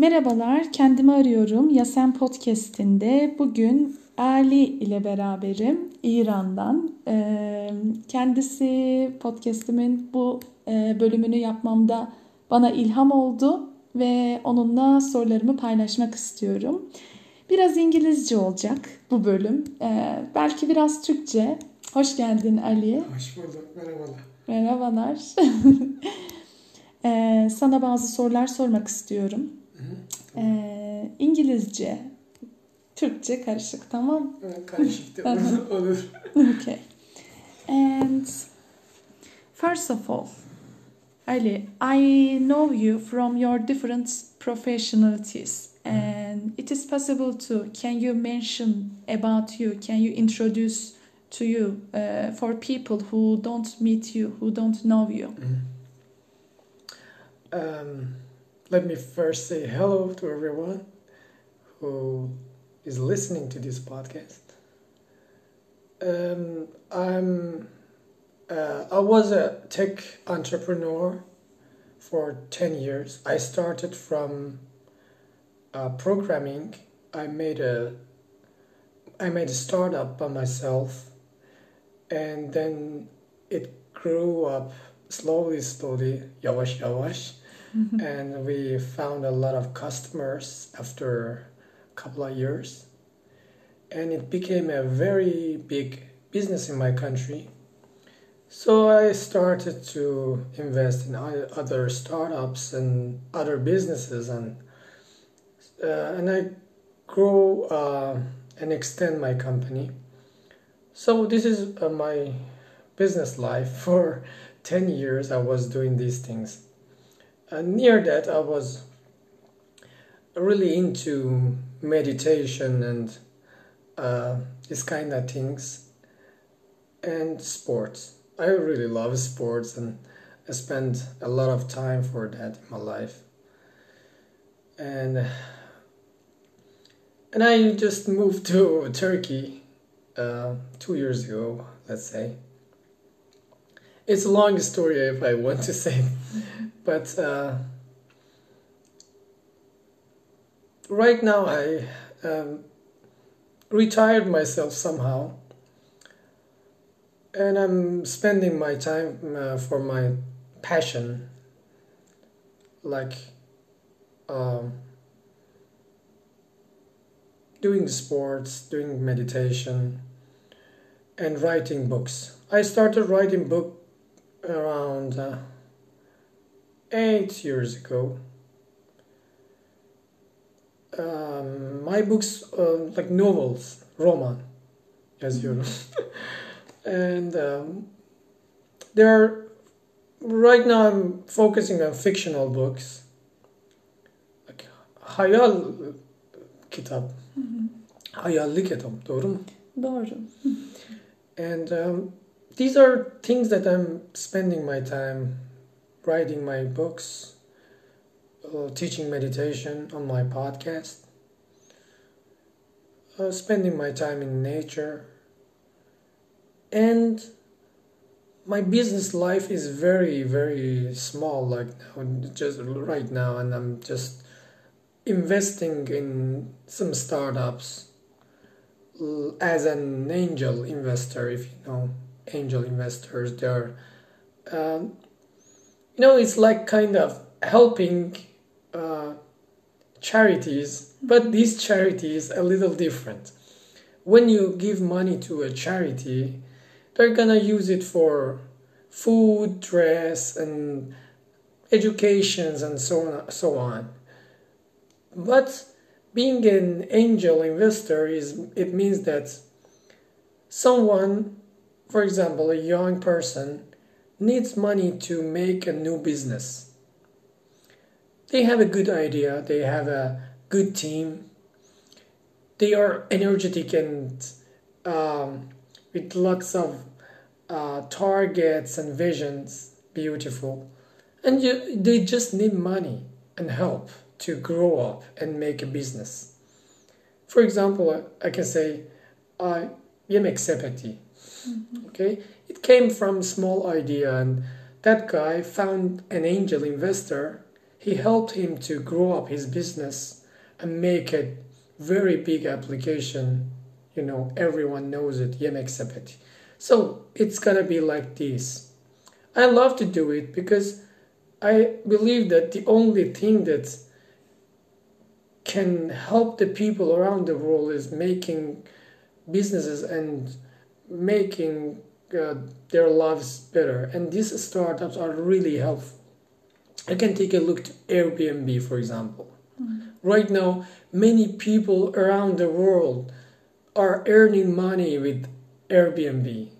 Merhabalar, kendimi arıyorum. Yasem Podcast'inde bugün Ali ile beraberim İran'dan. Ee, kendisi podcast'imin bu e, bölümünü yapmamda bana ilham oldu ve onunla sorularımı paylaşmak istiyorum. Biraz İngilizce olacak bu bölüm. Ee, belki biraz Türkçe. Hoş geldin Ali. Hoş bulduk. Merhabalar. Merhabalar. ee, sana bazı sorular sormak istiyorum. Ee, İngilizce, Türkçe karışık tamam? Karışık da olur. okay. And first of all, Ali, I know you from your different professionalities and it is possible to can you mention about you can you introduce to you uh, for people who don't meet you who don't know you Um, let me first say hello to everyone who is listening to this podcast. Um, I'm. Uh, I was a tech entrepreneur for ten years. I started from uh, programming. I made a. I made a startup by myself, and then it grew up slowly, slowly, yavaş yavaş and we found a lot of customers after a couple of years. And it became a very big business in my country. So i started to invest in other startups and other businesses and uh, and i grow uh, and extend my company. So this is uh, my business life. For 10 years i was doing these things near that i was really into meditation and uh, this kind of things and sports. I really love sports and i spend a lot of time for that in my life. And and i just moved to turkey uh, two years ago let's say it's a long story if i want to say but uh, right now I um, retired myself somehow, and I'm spending my time uh, for my passion, like um, doing sports, doing meditation, and writing books. I started writing book around. Uh, eight years ago. Um, my books, uh, like novels, roman, as you know, and um, there are. Right now, I'm focusing on fictional books, like hayal kitap, hayalli kitap, doğru mu? Doğru. And um, these are things that I'm spending my time writing my books, uh, teaching meditation on my podcast, uh, spending my time in nature, and my business life is very, very small, like just right now, and I'm just investing in some startups as an angel investor, if you know angel investors, they're um, you know it's like kind of helping uh, charities but these charities a little different. When you give money to a charity they're gonna use it for food dress and educations and so on so on. But being an angel investor is it means that someone for example a young person needs money to make a new business. They have a good idea, they have a good team, they are energetic and um, with lots of uh, targets and visions, beautiful. And you, they just need money and help to grow up and make a business. For example, I can say, uh, yemek sepeti. Mm-hmm. Okay, it came from small idea, and that guy found an angel investor. he helped him to grow up his business and make it very big application. You know, everyone knows it, Yemek Sepeti. So it's gonna be like this. I love to do it because I believe that the only thing that can help the people around the world is making businesses and making uh, their lives better. And these startups are really helpful. I can take a look at Airbnb, for example. Mm. Right now, many people around the world are earning money with Airbnb.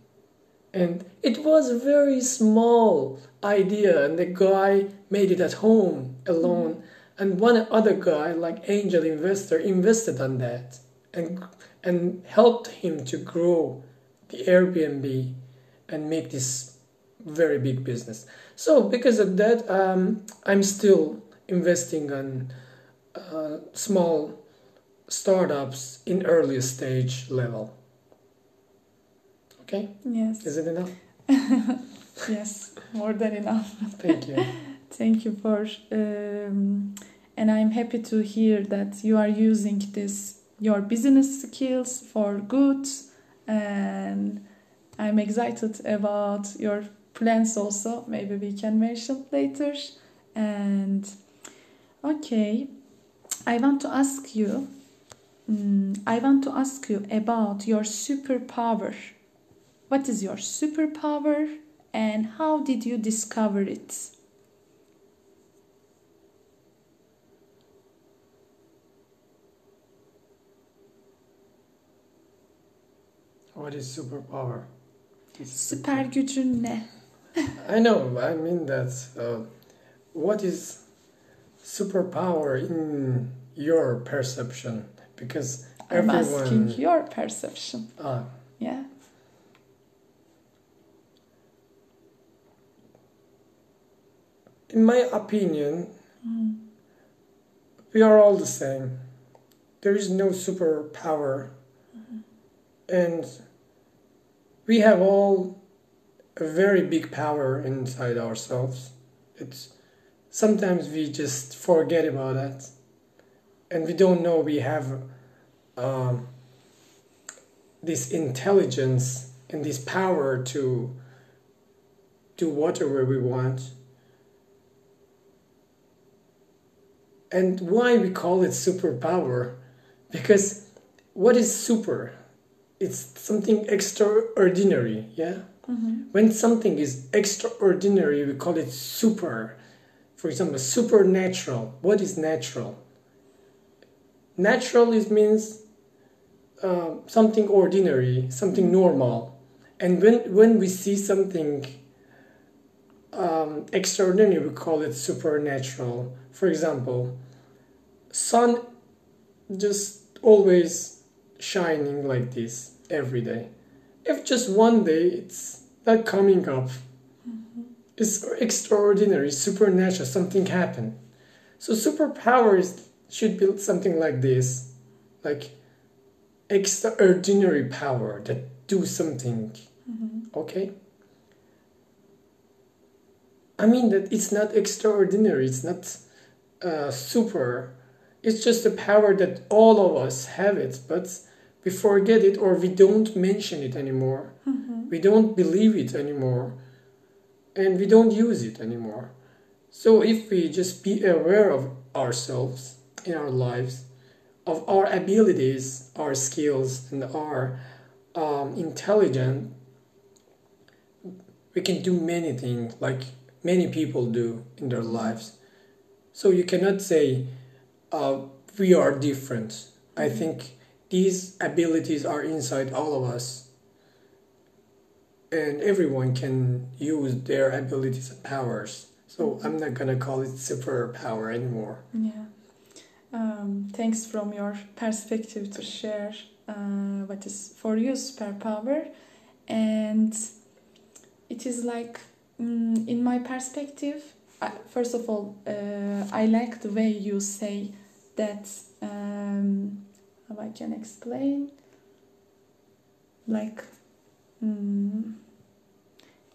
And it was a very small idea, and the guy made it at home alone. Mm. And one other guy, like angel investor, invested on that and and helped him to grow the Airbnb and make this very big business. So because of that, um, I'm still investing on uh, small startups in early stage level. Okay. Yes. Is it enough? yes, more than enough. Thank you. Thank you for, um, and I'm happy to hear that you are using this your business skills for good, and I'm excited about your plans also. Maybe we can mention later. And okay, I want to ask you. Um, I want to ask you about your superpower. What is your superpower and how did you discover it? What is superpower? Süper gücün ne? I know. I mean that. Uh, what is superpower in your perception? Because I'm everyone... asking your perception. Ah. Yeah. In my opinion, mm. we are all the same. There is no superpower. Mm. And we have all a very big power inside ourselves. It's sometimes we just forget about that, and we don't know we have um, this intelligence and this power to do whatever we want. And why we call it superpower? Because what is super? It's something extraordinary yeah? Mm-hmm. when something is extraordinary we call it super. For example supernatural. What is natural? Natural is means uh, something ordinary something normal. And when when we see something um, extraordinary we call it supernatural. For example sun just always shining like this every day. If just one day it's not coming up, mm-hmm. it's extraordinary, supernatural, something happened. So superpowers should be something like this, like extraordinary power that do something. Mm-hmm. Okay. I mean that it's not extraordinary. It's not uh, super. It's just a power that all of us have it, but we forget it or we don't mention it anymore. Mm-hmm. We don't believe it anymore. And we don't use it anymore. So if we just be aware of ourselves in our lives, of our abilities, our skills, and our um, intelligence, we can do many things like many people do in their lives. So you cannot say uh, we are different. I mm-hmm. think these abilities are inside all of us. And everyone can use their abilities and powers. So i'm not gonna call it superpower anymore. Yeah. Um, thanks from your perspective to share uh, what is for you superpower. And it is like mm, in my perspective I, first of all uh, i like the way you say that um, how I can explain like mm,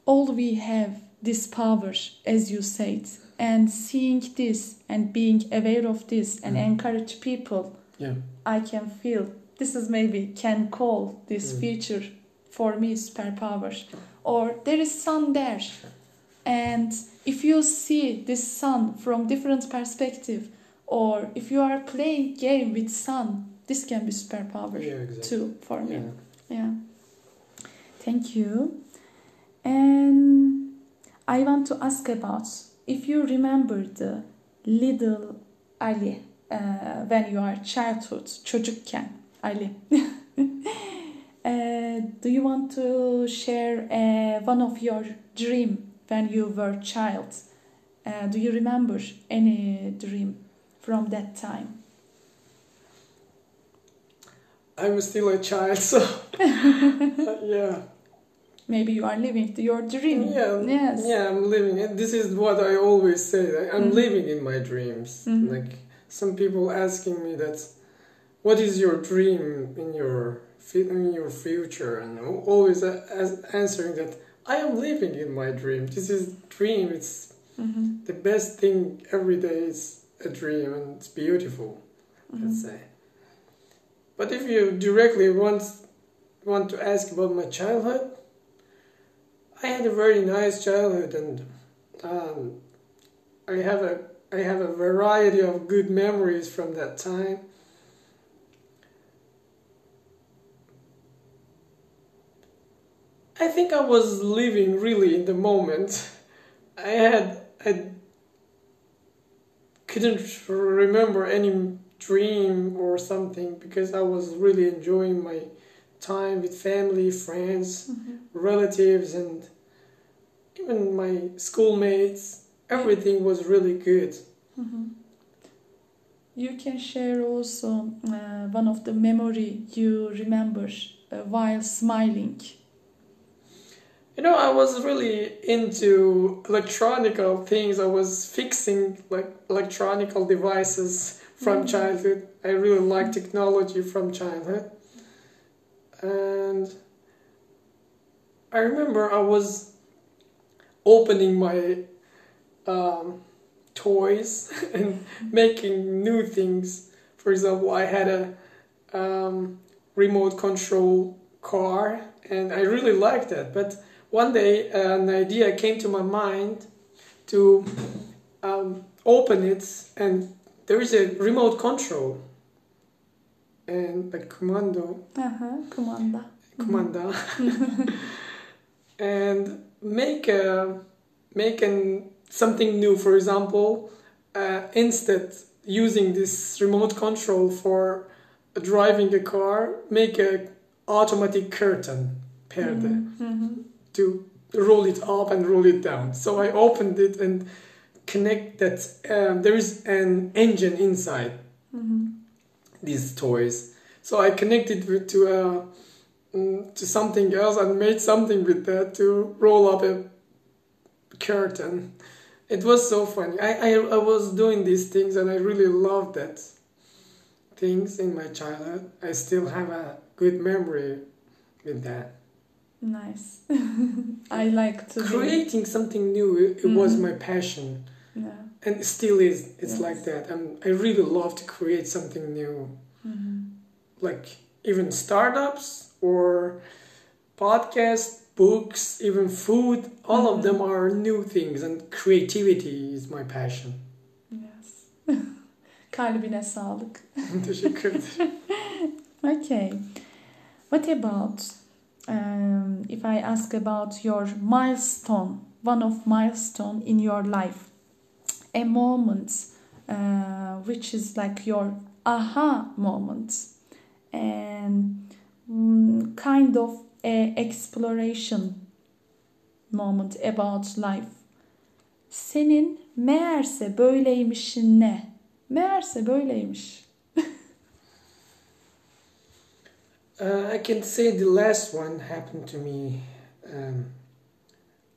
all we have this power, as you said, and seeing this and being aware of this and Mm. encourage people, Yeah. I can feel this is maybe can call this Mm. future for me superpower. Or there is sun there. And if you see this sun from different perspective, or if you are playing game with sun, this can be superpower Yeah, exactly. too for me. Yeah. Yeah. Thank you. And I want to ask about if you remember the little Ali uh, when you are childhood, çocukken Ali. uh, do you want to share uh, one of your dream when you were child? Uh, do you remember any dream from that time? I'm still a child, so yeah. Maybe you are living to your dream. Yeah, Yes. yeah, I'm living it. This is what I always say. I'm Mhm. living in my dreams. Mhm. Like some people asking me that, what is your dream in your in your future, and I'm always answering that I am living in my dream. This is dream. It's Mhm. the best thing every day is a dream, and it's beautiful. Let's Mhm. say. But if you directly want want to ask about my childhood, I had a very nice childhood, and um, I have a I have a variety of good memories from that time. I think I was living really in the moment. I had I couldn't remember any dream or something because I was really enjoying my time with family, friends, Mhm. relatives, and even my schoolmates. Everything was really good. Mhm. You can share also uh, one of the memory you remember uh, while smiling. You know, I was really into electronical things. I was fixing like electronical devices from Mhm. childhood. I really like technology from childhood. And I remember I was opening my um, toys and making new things. For example, I had a um, remote control car and I really liked that. But one day an idea came to my mind to um, open it and there is a remote control and like commando Aha, kumanda. commanda and make a make an something new for example uh, instead using this remote control for driving a car make a automatic curtain perde Mhm. to roll it up and roll it down. So I opened it and connect that um, there is an engine inside Mhm. these toys. So I connected with, to a mm, to something else and made something with that to roll up a curtain. It was so funny. I, I, I was doing these things and I really loved that things in my childhood. I still have a good memory with that. Nice. I like to be- creating something new it, it was Mhm. my passion Yeah. and it still is it's Yes. like that and i really love to create something new Mhm. like even startups or podcasts books even food all of Mhm. them are new things and creativity is my passion Yes. Kalbine sağlık. teşekkür ederim Okay. What about um, if I ask about your milestone, one of milestone in your life, a moment uh, which is like your aha moment, and mm, kind of a exploration moment about life. Senin meğerse böyleymişin ne? Meğerse böyleymiş. Uh, I can say the last one happened to me. Um,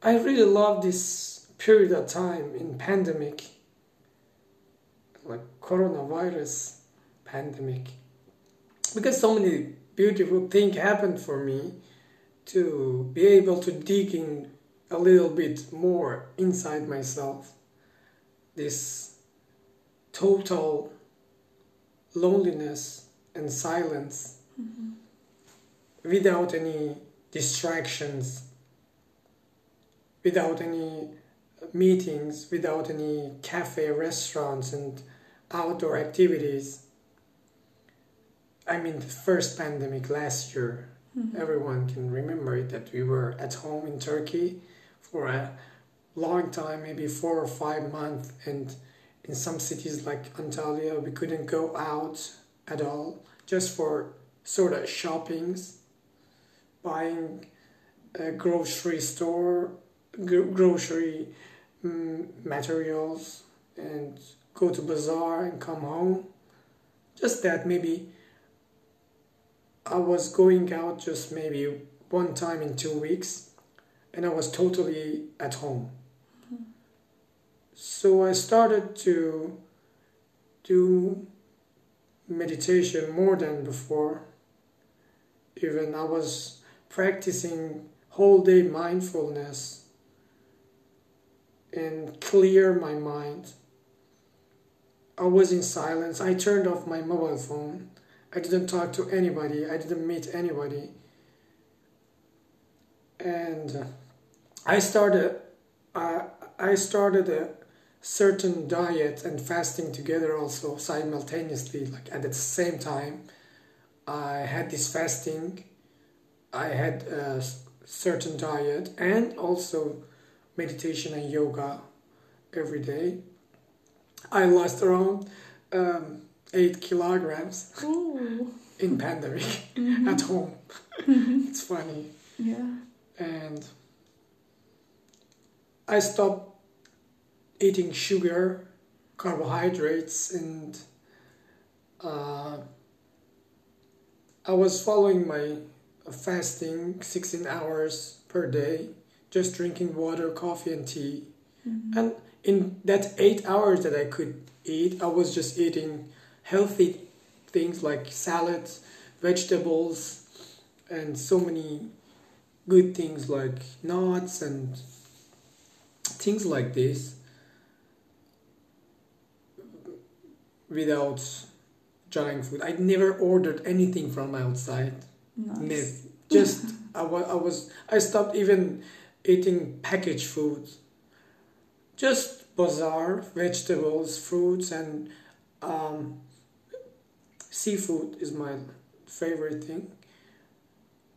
I really love this period of time in pandemic, like coronavirus pandemic, because so many beautiful things happened for me to be able to dig in a little bit more inside myself this total loneliness and silence Mm-hmm. without any distractions, without any meetings, without any cafe, restaurants, and outdoor activities. I mean, the first pandemic last year, Mm-hmm. everyone can remember it that we were at home in Turkey for a long time, maybe four or five months, and in some cities like Antalya, we couldn't go out at all just for sort of shoppings, buying a grocery store, gro- grocery materials, and go to bazaar and come home. Just that maybe I was going out just maybe one time in two weeks, and I was totally at home. Mm-hmm. So I started to do meditation more than before. Even I was practicing whole day mindfulness and clear my mind. I was in silence. I turned off my mobile phone. I didn't talk to anybody. I didn't meet anybody. And uh, I started I I started a certain diet and fasting together also simultaneously like at the same time i had this fasting i had a certain diet and also meditation and yoga every day i lost around um, 8 kilograms Ooh. in pandemic Mhm. at home it's funny Yeah. and I stopped eating sugar, carbohydrates, and uh, I was following my fasting 16 hours per day, just drinking water, coffee, and tea. Mhm. And in that eight hours that I could eat, I was just eating healthy things like salads, vegetables, and so many good things like nuts and things like this without junk food. I never ordered anything from outside. Nice. Just I was, I was I stopped even eating packaged food. Just bazaar, vegetables, fruits, and um, seafood is my favorite thing.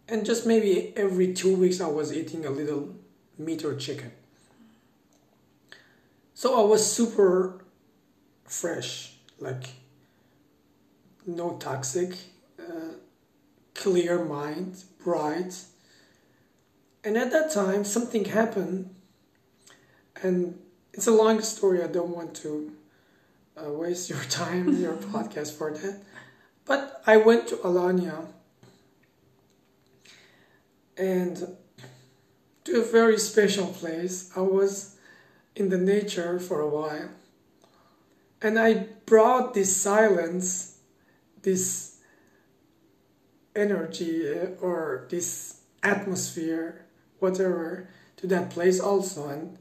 And just maybe every two weeks I was eating a little meat or chicken. So I was super fresh, like no toxic, uh, clear mind, bright. And at that time, something happened, and it's a long story. I don't want to uh, waste your time, your podcast for that. But I went to Alanya and to a very special place. I was in the nature for a while. And I brought this silence, this energy uh, or this atmosphere, whatever, to that place also. And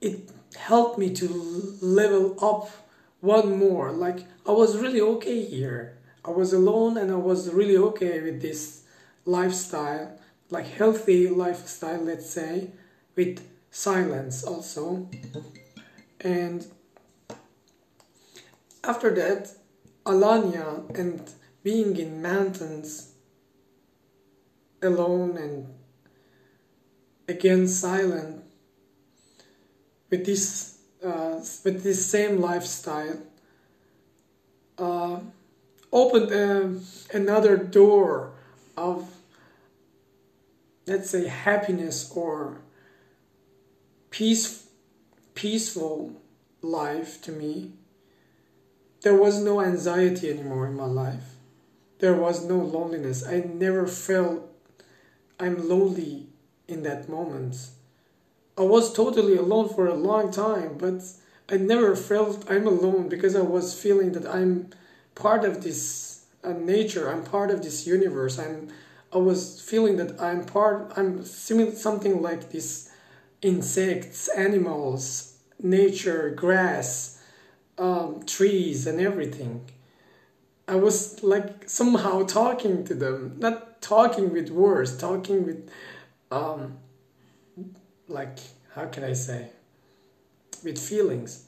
it helped me to level up one more. Like, I was really okay here. I was alone and I was really okay with this lifestyle, like healthy lifestyle, let's say, with silence also. And after that, Alanya and being in mountains alone and again silent with this uh, with this same lifestyle uh, opened um another door of let's say happiness or peace peaceful life to me. There was no anxiety anymore in my life. There was no loneliness. I never felt i'm lonely in that moment. I was totally alone for a long time but i never felt i'm alone because i was feeling that i'm part of this uh, nature. I'm part of this universe. I'm I was feeling that I'm part, I'm similar, something like this insects, animals, nature, grass, um, trees, and everything. I was like somehow talking to them, not talking with words, talking with, um, like, how can I say, with feelings.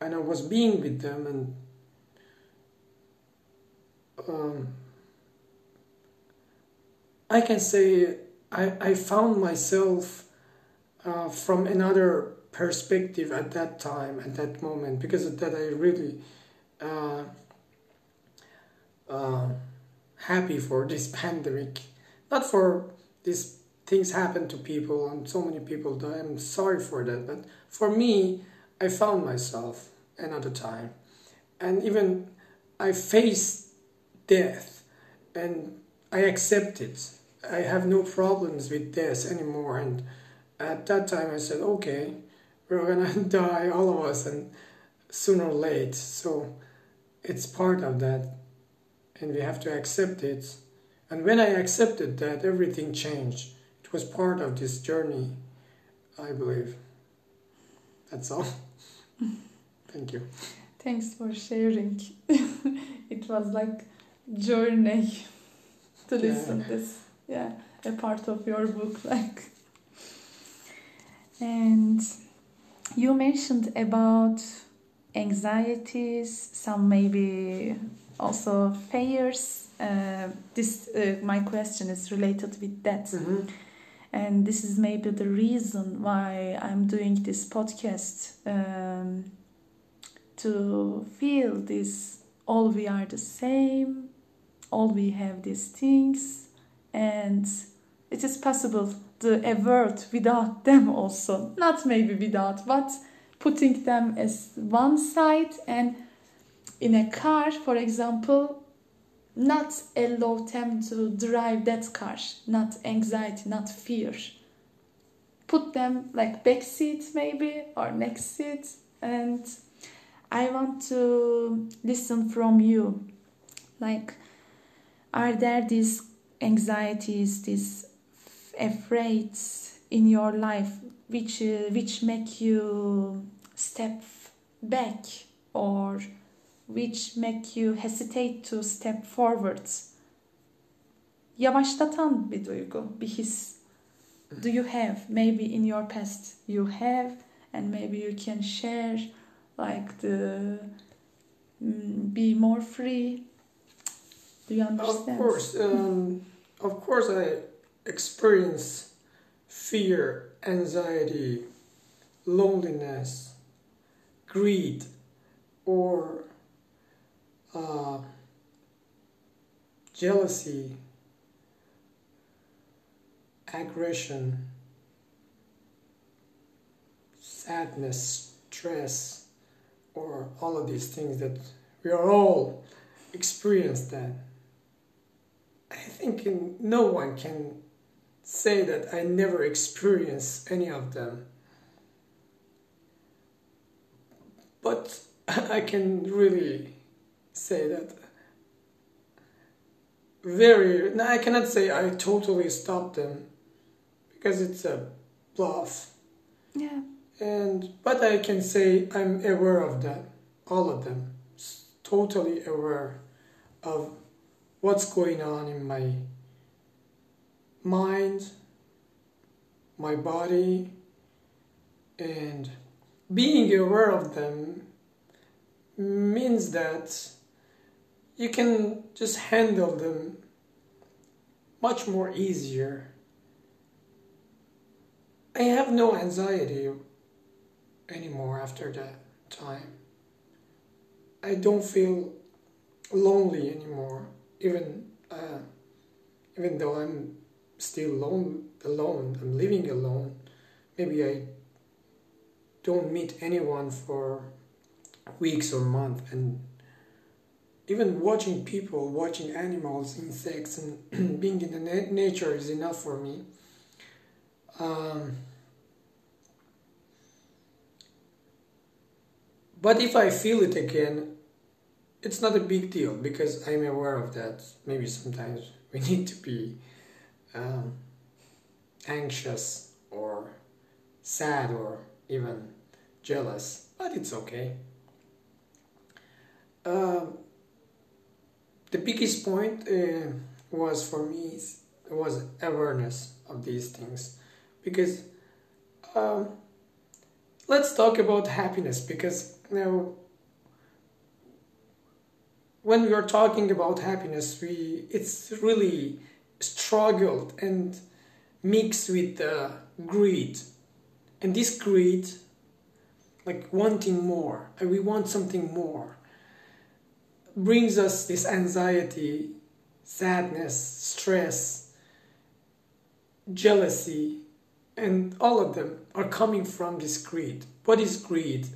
And I was being with them and um, I can say I, I found myself uh, from another perspective at that time, at that moment, because of that I really uh, uh, happy for this pandemic, not for these things happen to people and so many people die. I'm sorry for that, but for me, I found myself another time, and even I faced death, and I accept it. I have no problems with death anymore. And at that time, I said, okay, we're gonna die, all of us, and sooner or late, So it's part of that, and we have to accept it. And when I accepted that, everything changed. It was part of this journey, I believe. That's all. Thank you. Thanks for sharing. it was like journey to listen yeah. this yeah a part of your book like and you mentioned about anxieties some maybe also fears uh, this uh, my question is related with that mm-hmm. and this is maybe the reason why i'm doing this podcast um, to feel this all we are the same all we have these things and it is possible to avert without them also not maybe without but putting them as one side and in a car for example not allow them to drive that car not anxiety not fear. Put them like back seat maybe or next seat and i want to listen from you. Like are there these anxieties, these afraids in your life which uh, which make you step back or which make you hesitate to step forwards? Yavaşlatan bir duygu, bir his. Do you have maybe in your past you have and maybe you can share like the mm, be more free do you understand? Of course, um, of course, I experience fear, anxiety, loneliness, greed, or uh, jealousy, aggression, sadness, stress, or all of these things that we are all experience that. I think no one can say that I never experienced any of them. But I can really say that very I cannot say I totally stopped them because it's a bluff. Yeah. And but I can say I'm aware of them, all of them, totally aware of what's going on in my mind, my body, and being aware of them means that you can just handle them much more easier. I have no anxiety anymore after that time. I don't feel lonely anymore even uh, even though I'm still alone, alone, I'm living alone. Maybe I don't meet anyone for weeks or months, and even watching people, watching animals, insects, and being in the na- nature is enough for me. Um, but if I feel it again, it's not a big deal because I'm aware of that. Maybe sometimes we need to be um, anxious or sad or even jealous, but it's okay. Uh, the biggest point uh, was for me was awareness of these things. Because um, let's talk about happiness because you know when we are talking about happiness we it's really struggled and mixed with uh, greed. And this greed like wanting more and we want something more brings us this anxiety sadness stress jealousy and all of them are coming from this greed. What is greed?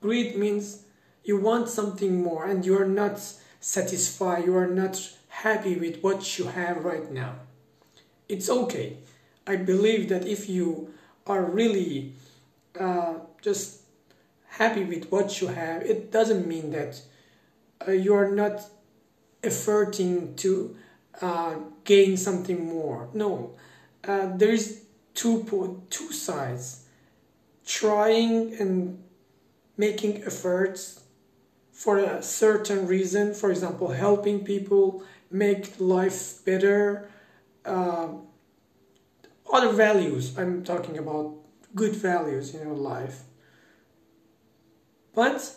Greed means you want something more and you are not satisfied you are not happy with what you have right now. It's okay. I believe that if you are really uh, just happy with what you have, it doesn't mean that uh, you are not efforting to uh, gain something more. No, uh, there is two po- two sides. Trying and making efforts for a certain reason, for example, helping people make life better. Uh, other values. I'm talking about good values in your life. But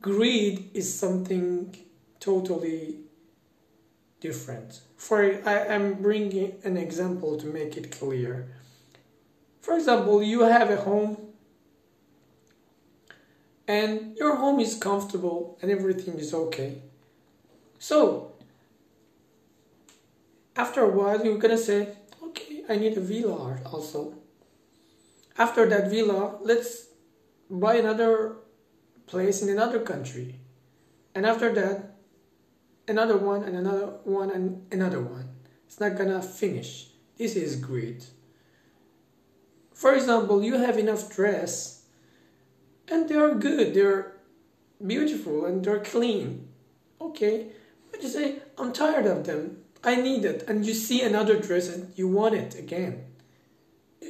greed is something totally different. For I am bringing an example to make it clear. For example, you have a home and your home is comfortable and everything is okay. So, after a while, you're gonna say, okay, I need a villa also. After that villa, let's buy another place in another country. And after that, another one and another one and another one. It's not gonna finish. This is greed. For example, you have enough dress and they are good, they're beautiful and they're clean. Okay, but you say, I'm tired of them, I need it, and you see another dress and you want it again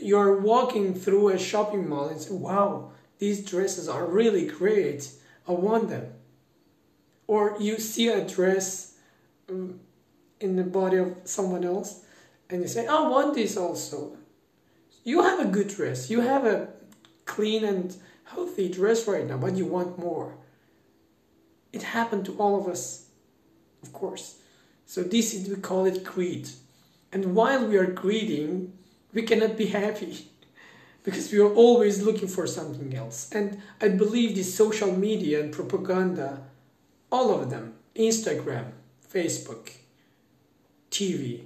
you're walking through a shopping mall and say, wow, these dresses are really great. I want them. Or you see a dress um, in the body of someone else and you say, I want this also. You have a good dress. You have a clean and healthy dress right now, but you want more. It happened to all of us, of course. So this is, we call it greed. And while we are greeding, we cannot be happy because we are always looking for something else. And I believe this social media and propaganda, all of them, Instagram, Facebook, TV,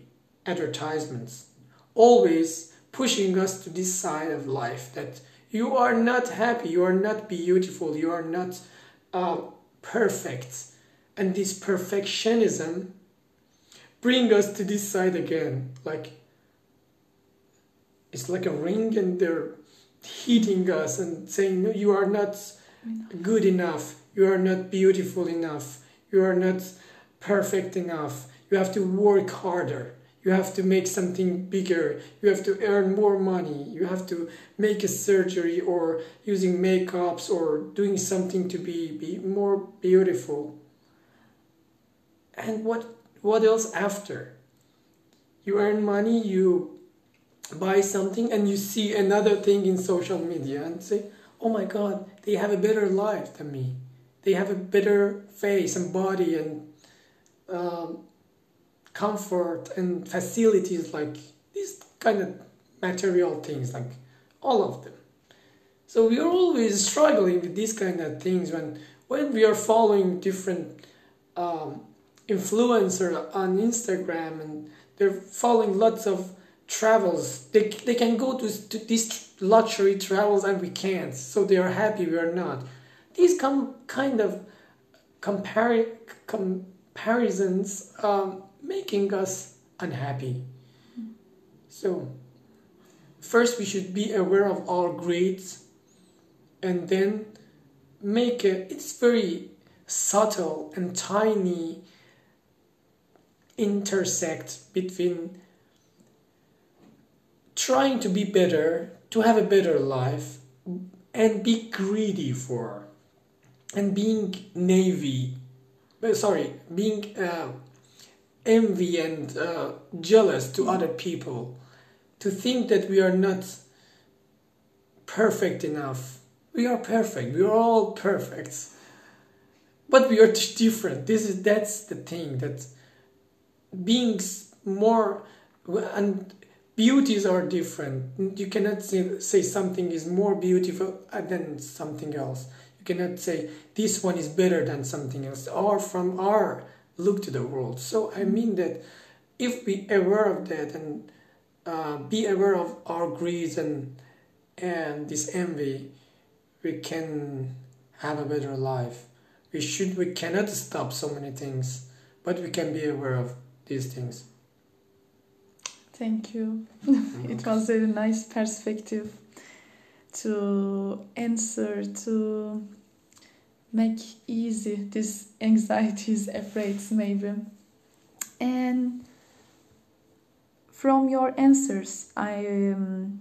advertisements, always pushing us to this side of life that you are not happy, you are not beautiful, you are not uh, perfect. And this perfectionism bring us to this side again, like it's like a ring and they're hitting us and saying no you are not good enough. You are not beautiful enough. You are not perfect enough. You have to work harder. You have to make something bigger. You have to earn more money. You have to make a surgery or using makeups or doing something to be, be more beautiful. And what what else after? You earn money you buy something and you see another thing in social media and say, oh my God, they have a better life than me. They have a better face and body and um, comfort and facilities like these kind of material things, like all of them. So we are always struggling with these kind of things when when we are following different um, influencers on Instagram and they're following lots of travels. They, they can go to, to these luxury travels and we can't. So they are happy we are not. These come kind of compari- comparisons um, making us unhappy. So first we should be aware of our grades and then make it it's very subtle and tiny intersect between trying to be better, to have a better life, and be greedy for, and being navy, uh, sorry, being uh, envy and uh, jealous to other people, to think that we are not perfect enough. We are perfect. We are all perfect, but we are different. This is that's the thing that being more and beauties are different. You cannot say, say something is more beautiful than something else. You cannot say this one is better than something else, or from our look to the world. So I mean that if we aware of that and uh, be aware of our greed and and this envy, we can have a better life. We should we cannot stop so many things, but we can be aware of these things. Thank you. it was a nice perspective to answer to make easy these anxieties, afraids maybe. And from your answers, I um,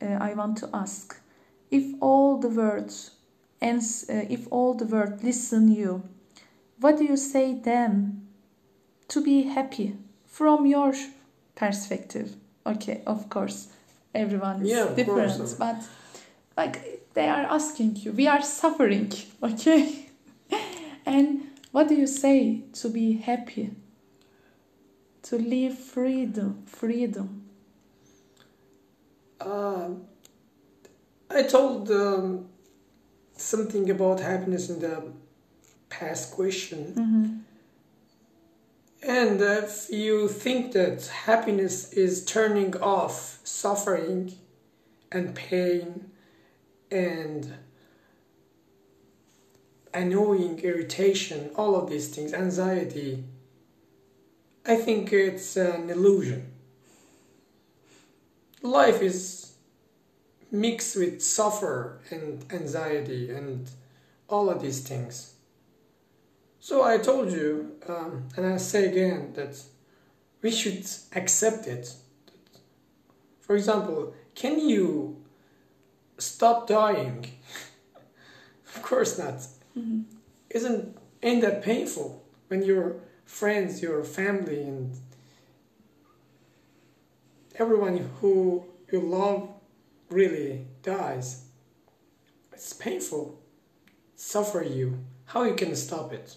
uh, I want to ask if all the words and uh, if all the world listen you, what do you say them to be happy from your perspective? Okay, of course, everyone is yeah, different, course. but like they are asking you, we are suffering, okay? and what do you say to be happy? To live freedom, freedom. Uh, I told um, something about happiness in the past question. Mm-hmm. And if you think that happiness is turning off suffering and pain and annoying irritation, all of these things, anxiety, I think it's an illusion. Life is mixed with suffer and anxiety and all of these things. So I told you, um, and I say again, that we should accept it. For example, can you stop dying? of course not. Mm-hmm. Isn't ain't that painful when your friends, your family, and everyone who you love really dies? It's painful. Suffer you. How you can stop it?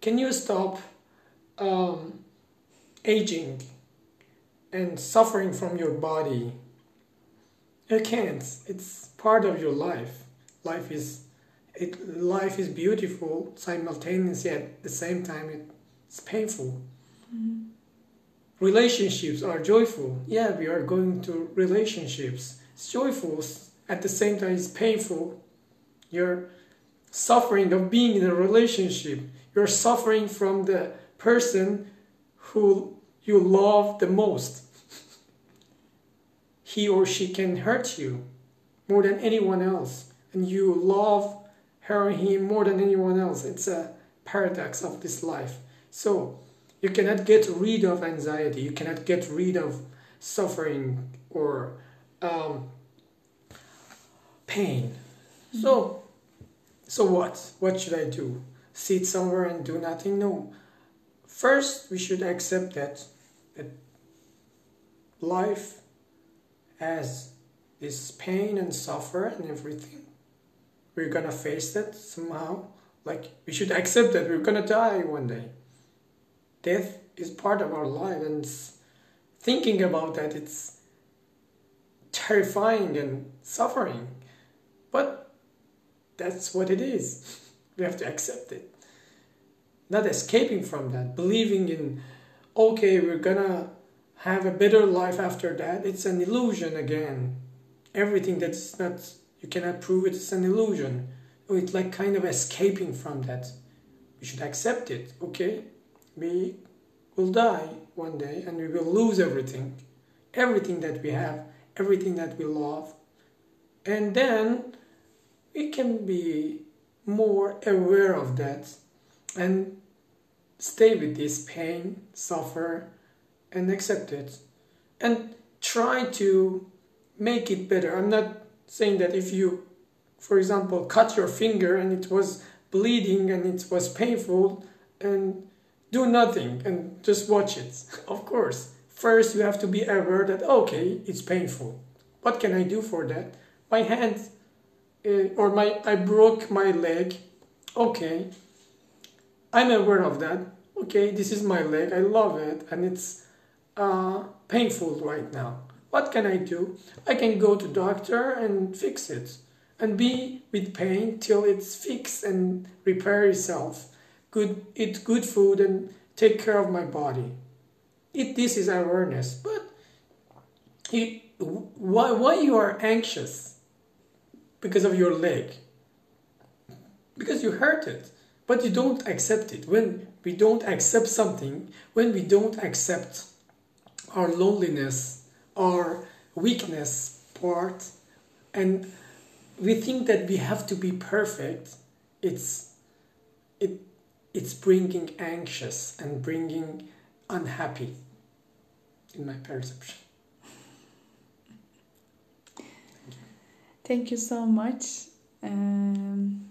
Can you stop um, aging and suffering from your body? You can't. It's part of your life. Life is it. Life is beautiful simultaneously. At the same time, it's painful. Mm-hmm. Relationships are joyful. Yeah, we are going to relationships. It's joyful. At the same time, it's painful. You're suffering of being in a relationship you're suffering from the person who you love the most. he or she can hurt you more than anyone else, and you love her or him more than anyone else. It's a paradox of this life. So, you cannot get rid of anxiety, you cannot get rid of suffering or um, pain. So, so what? What should I do? Sit somewhere and do nothing. No. First, we should accept that, that life has this pain and suffer and everything. We're gonna face that somehow. Like, we should accept that we're gonna die one day. Death is part of our life, and thinking about that, it's terrifying and suffering. But that's what it is. We have to accept it. Not escaping from that, believing in, okay, we're gonna have a better life after that. It's an illusion again. Everything that's not, you cannot prove it, it's an illusion. It's like kind of escaping from that. We should accept it, okay? We will die one day and we will lose everything. Everything that we have, everything that we love. And then we can be more aware of that and stay with this pain, suffer, and accept it. And try to make it better. I'm not saying that if you, for example, cut your finger and it was bleeding and it was painful, and do nothing and just watch it. Of course, first you have to be aware that okay, it's painful. What can I do for that? My hand uh, or my I broke my leg. Okay, I'm aware of that. Okay, this is my leg. I love it and it's uh, painful right now. What can I do? I can go to doctor and fix it and be with pain till it's fixed and repair itself. Good, eat good food and take care of my body. It, this is awareness. But you, why, why you are anxious? Because of your leg. Because you hurt it. But you don't accept it. When we don't accept something, when we don't accept our loneliness, our weakness part, and we think that we have to be perfect, it's it it's bringing anxious and bringing unhappy in my perception. Thank you so much. Um,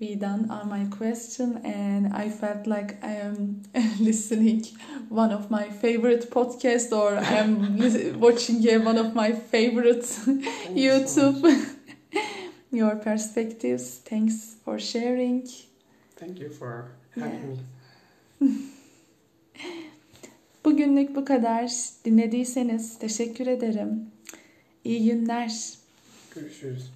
we done on my question, and I felt like I am listening one of my favorite podcasts, or I am watching one of my favorite YouTube. Your perspectives. Thanks for sharing. Thank you for having me. Bugünlük bu kadar. Dinlediyseniz teşekkür ederim. İyi günler. Görüşürüz.